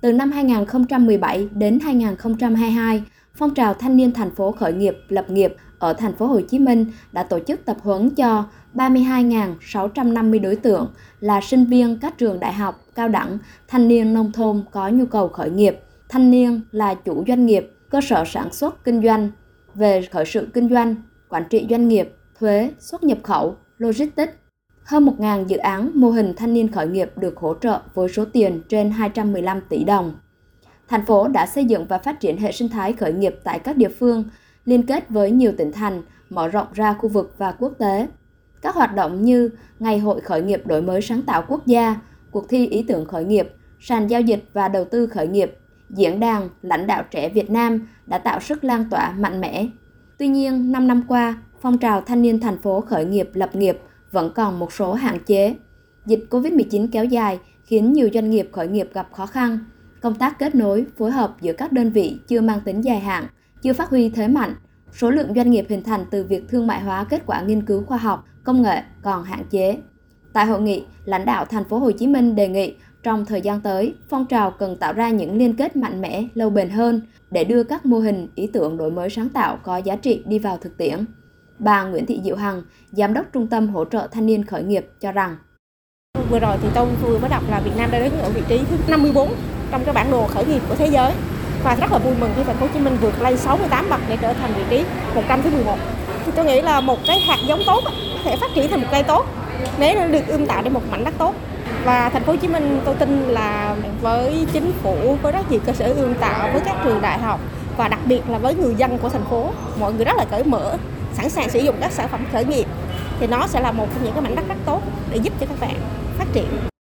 Từ năm 2017 đến 2022, phong trào thanh niên thành phố khởi nghiệp lập nghiệp ở thành phố Hồ Chí Minh đã tổ chức tập huấn cho 32.650 đối tượng là sinh viên các trường đại học, cao đẳng, thanh niên nông thôn có nhu cầu khởi nghiệp, thanh niên là chủ doanh nghiệp, cơ sở sản xuất kinh doanh về khởi sự kinh doanh, quản trị doanh nghiệp, thuế, xuất nhập khẩu, logistics. Hơn 1.000 dự án mô hình thanh niên khởi nghiệp được hỗ trợ với số tiền trên 215 tỷ đồng. Thành phố đã xây dựng và phát triển hệ sinh thái khởi nghiệp tại các địa phương, liên kết với nhiều tỉnh thành, mở rộng ra khu vực và quốc tế. Các hoạt động như Ngày hội khởi nghiệp đổi mới sáng tạo quốc gia, cuộc thi ý tưởng khởi nghiệp, sàn giao dịch và đầu tư khởi nghiệp, diễn đàn lãnh đạo trẻ Việt Nam đã tạo sức lan tỏa mạnh mẽ. Tuy nhiên, 5 năm qua, phong trào thanh niên thành phố khởi nghiệp lập nghiệp vẫn còn một số hạn chế. Dịch COVID-19 kéo dài khiến nhiều doanh nghiệp khởi nghiệp gặp khó khăn. Công tác kết nối, phối hợp giữa các đơn vị chưa mang tính dài hạn, chưa phát huy thế mạnh. Số lượng doanh nghiệp hình thành từ việc thương mại hóa kết quả nghiên cứu khoa học, công nghệ còn hạn chế. Tại hội nghị, lãnh đạo thành phố Hồ Chí Minh đề nghị trong thời gian tới, phong trào cần tạo ra những liên kết mạnh mẽ, lâu bền hơn để đưa các mô hình, ý tưởng đổi mới sáng tạo có giá trị đi vào thực tiễn. Bà Nguyễn Thị Diệu Hằng, Giám đốc Trung tâm Hỗ trợ Thanh niên Khởi nghiệp cho rằng. Vừa rồi thì tôi vừa mới đọc là Việt Nam đã đứng ở vị trí thứ 54 trong cái bản đồ khởi nghiệp của thế giới. Và rất là vui mừng khi thành phố Hồ Chí Minh vượt lên 68 bậc để trở thành vị trí 100 thứ 11. Thì tôi nghĩ là một cái hạt giống tốt có thể phát triển thành một cây tốt nếu nó được ươm tạo trên một mảnh đất tốt. Và thành phố Hồ Chí Minh tôi tin là với chính phủ với rất nhiều cơ sở ươm tạo với các trường đại học và đặc biệt là với người dân của thành phố mọi người rất là cởi mở sẵn sàng sử dụng các sản phẩm khởi nghiệp thì nó sẽ là một trong những cái mảnh đất rất tốt để giúp cho các bạn phát triển.